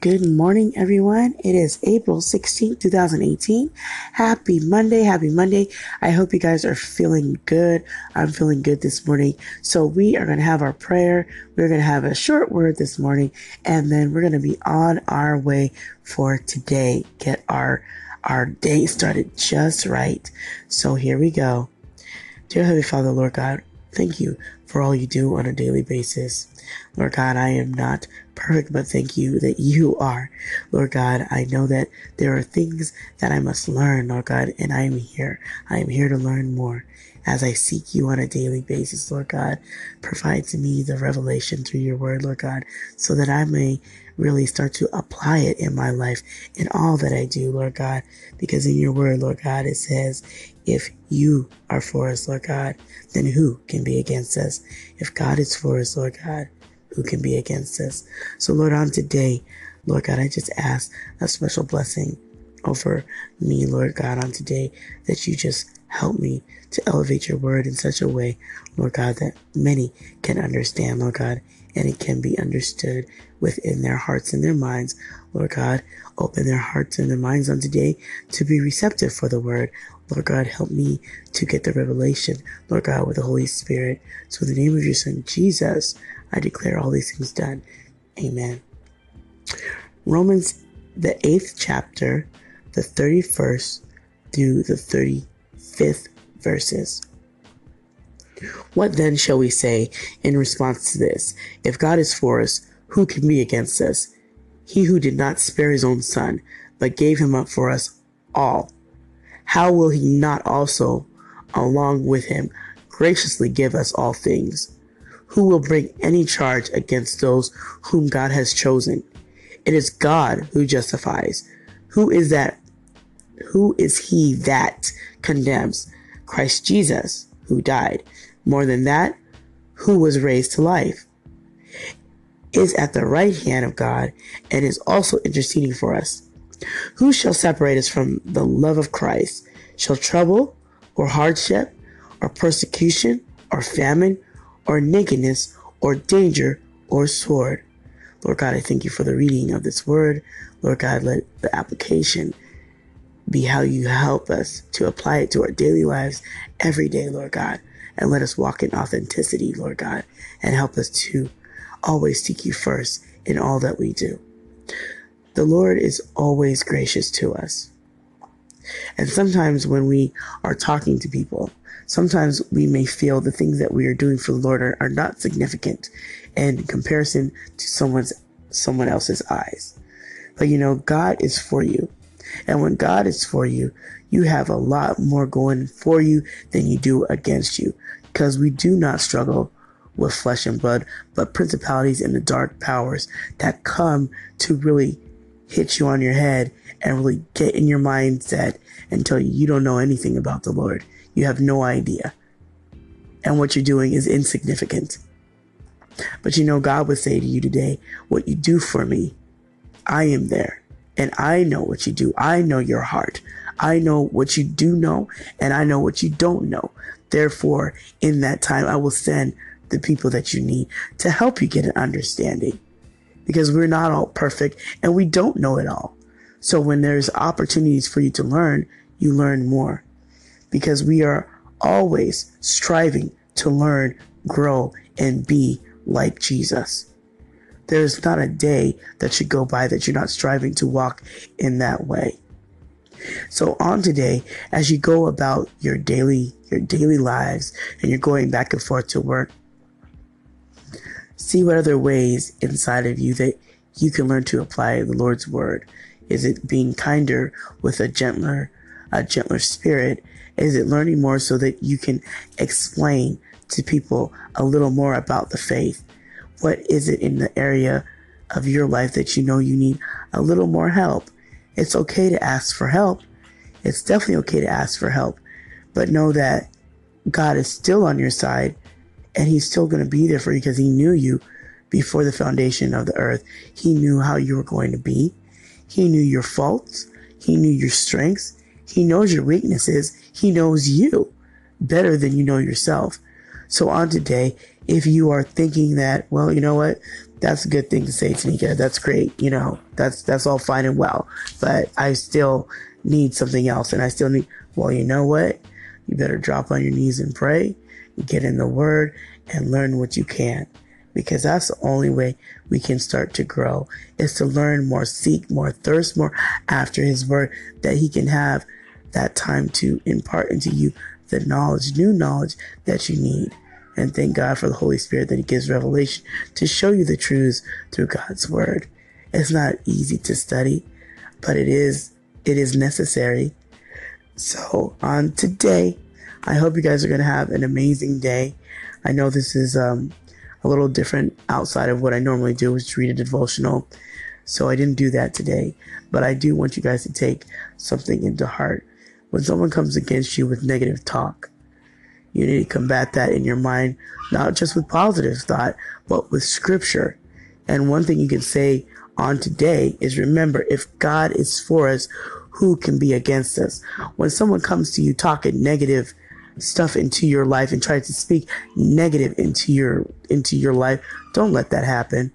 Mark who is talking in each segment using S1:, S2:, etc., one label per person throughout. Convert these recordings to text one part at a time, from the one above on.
S1: Good morning, everyone. It is April 16th, 2018. Happy Monday. Happy Monday. I hope you guys are feeling good. I'm feeling good this morning. So we are going to have our prayer. We're going to have a short word this morning and then we're going to be on our way for today. Get our, our day started just right. So here we go. Dear Heavenly Father, Lord God, thank you for all you do on a daily basis. Lord God, I am not perfect, but thank you that you are. Lord God, I know that there are things that I must learn, Lord God, and I am here. I am here to learn more. As I seek you on a daily basis, Lord God, provide to me the revelation through your word, Lord God, so that I may really start to apply it in my life in all that I do, Lord God, because in your word, Lord God, it says, if you are for us, Lord God, then who can be against us? If God is for us, Lord God, who can be against us. So, Lord, on today, Lord God, I just ask a special blessing over me, Lord God, on today that you just help me to elevate your word in such a way, Lord God, that many can understand, Lord God, and it can be understood within their hearts and their minds. Lord God, open their hearts and their minds on today to be receptive for the word. Lord God, help me to get the revelation, Lord God, with the Holy Spirit. So in the name of your son, Jesus, I declare all these things done. Amen. Romans, the eighth chapter, the 31st through the 35th verses. What then shall we say in response to this? If God is for us, who can be against us? He who did not spare his own son, but gave him up for us all, how will he not also, along with him, graciously give us all things? Who will bring any charge against those whom God has chosen? It is God who justifies. Who is that? Who is he that condemns? Christ Jesus, who died. More than that, who was raised to life, is at the right hand of God and is also interceding for us. Who shall separate us from the love of Christ? Shall trouble or hardship or persecution or famine or nakedness or danger or sword. Lord God, I thank you for the reading of this word. Lord God, let the application be how you help us to apply it to our daily lives every day, Lord God. And let us walk in authenticity, Lord God, and help us to always seek you first in all that we do. The Lord is always gracious to us. And sometimes when we are talking to people, sometimes we may feel the things that we are doing for the Lord are, are not significant in comparison to someone's someone else's eyes. But you know, God is for you. And when God is for you, you have a lot more going for you than you do against you. Because we do not struggle with flesh and blood, but principalities and the dark powers that come to really hit you on your head and really get in your mindset and tell you you don't know anything about the Lord. You have no idea. And what you're doing is insignificant. But you know, God would say to you today, what you do for me, I am there. And I know what you do. I know your heart. I know what you do know and I know what you don't know. Therefore, in that time, I will send the people that you need to help you get an understanding because we're not all perfect and we don't know it all. So when there's opportunities for you to learn, you learn more because we are always striving to learn, grow, and be like Jesus. There's not a day that should go by that you're not striving to walk in that way. So on today, as you go about your daily, your daily lives and you're going back and forth to work, see what other ways inside of you that you can learn to apply the Lord's word. Is it being kinder with a gentler, a gentler spirit is it learning more so that you can explain to people a little more about the faith? What is it in the area of your life that you know you need a little more help? It's okay to ask for help. It's definitely okay to ask for help, but know that God is still on your side and he's still going to be there for you because he knew you before the foundation of the earth. He knew how you were going to be. He knew your faults. He knew your strengths. He knows your weaknesses. He knows you better than you know yourself. So on today, if you are thinking that, well, you know what, that's a good thing to say, Tanika. That's great. You know, that's that's all fine and well. But I still need something else, and I still need. Well, you know what? You better drop on your knees and pray, get in the Word, and learn what you can, because that's the only way we can start to grow. Is to learn more, seek more, thirst more after His Word, that He can have that time to impart into you the knowledge, new knowledge that you need. And thank God for the Holy Spirit that He gives revelation to show you the truths through God's Word. It's not easy to study, but it is it is necessary. So on today, I hope you guys are gonna have an amazing day. I know this is um, a little different outside of what I normally do, which is read a devotional. So I didn't do that today, but I do want you guys to take something into heart. When someone comes against you with negative talk, you need to combat that in your mind, not just with positive thought, but with scripture. And one thing you can say on today is remember, if God is for us, who can be against us? When someone comes to you talking negative stuff into your life and tries to speak negative into your, into your life, don't let that happen.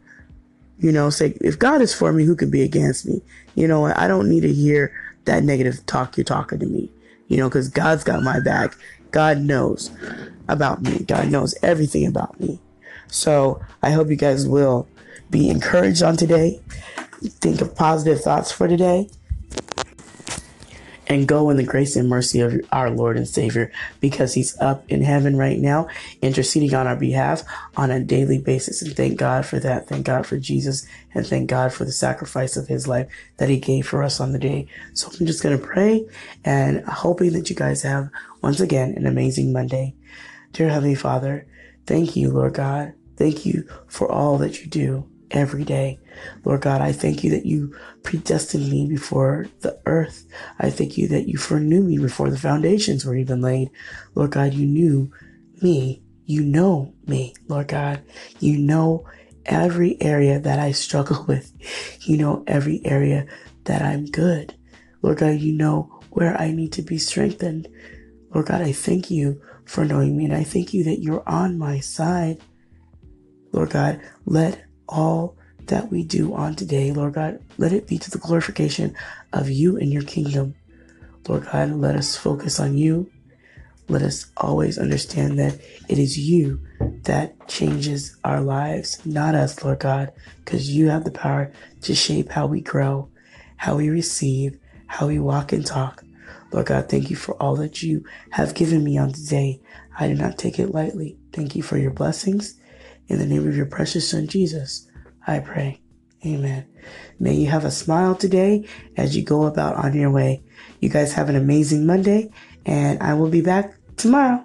S1: You know, say, if God is for me, who can be against me? You know, I don't need to hear that negative talk you're talking to me. You know, cause God's got my back God knows about me. God knows everything about me. So I hope you guys will be encouraged on today. Think of positive thoughts for today and go in the grace and mercy of our Lord and Savior because He's up in heaven right now, interceding on our behalf on a daily basis. And thank God for that. Thank God for Jesus and thank God for the sacrifice of His life that He gave for us on the day. So I'm just going to pray and hoping that you guys have once again an amazing Monday. Dear Heavenly Father, thank you, Lord God. Thank you for all that you do every day. Lord God, I thank you that you predestined me before the earth. I thank you that you foreknew me before the foundations were even laid. Lord God, you knew me. You know me, Lord God. You know every area that I struggle with. You know every area that I'm good. Lord God, you know where I need to be strengthened. Lord God, I thank you for knowing me and I thank you that you're on my side. Lord God, let all that we do on today, Lord God, let it be to the glorification of you and your kingdom. Lord God, let us focus on you. Let us always understand that it is you that changes our lives, not us, Lord God, because you have the power to shape how we grow, how we receive, how we walk and talk. Lord God, thank you for all that you have given me on today. I do not take it lightly. Thank you for your blessings. In the name of your precious Son, Jesus, I pray. Amen. May you have a smile today as you go about on your way. You guys have an amazing Monday, and I will be back tomorrow.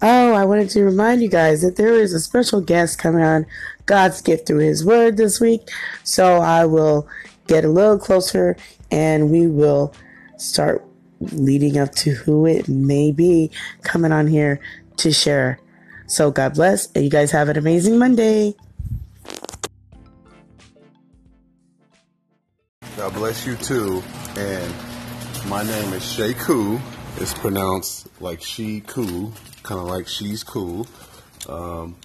S1: Oh, I wanted to remind you guys that there is a special guest coming on God's gift through His Word this week. So I will get a little closer and we will start leading up to who it may be coming on here to share. So God bless, and you guys have an amazing Monday.
S2: God bless you too. And my name is Sheku. It's pronounced like she cool, kind of like she's cool. Um,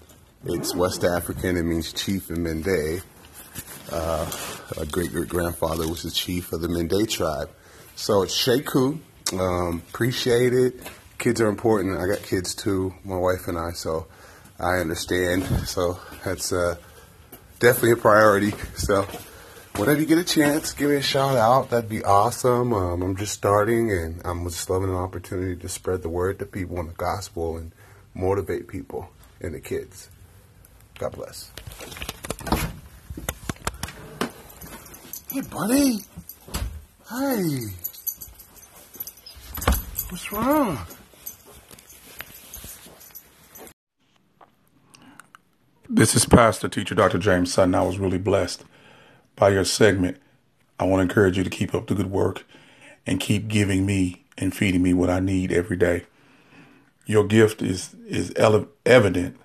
S2: it's West African. It means chief in Mende. Uh, a great great grandfather was the chief of the Mende tribe. So it's Sheku. Um, appreciate it. Kids are important. I got kids too, my wife and I, so I understand. So that's uh, definitely a priority. So whenever you get a chance, give me a shout out. That'd be awesome. Um, I'm just starting, and I'm just loving an opportunity to spread the word to people in the gospel and motivate people and the kids. God bless. Hey, buddy. Hey. What's wrong?
S3: This is Pastor Teacher Dr. James Sutton. I was really blessed by your segment. I want to encourage you to keep up the good work and keep giving me and feeding me what I need every day. Your gift is is ele- evident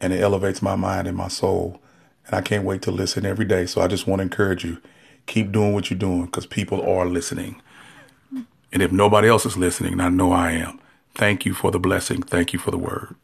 S3: and it elevates my mind and my soul. And I can't wait to listen every day. So I just want to encourage you keep doing what you're doing because people are listening. And if nobody else is listening, and I know I am, Thank you for the blessing. Thank you for the word.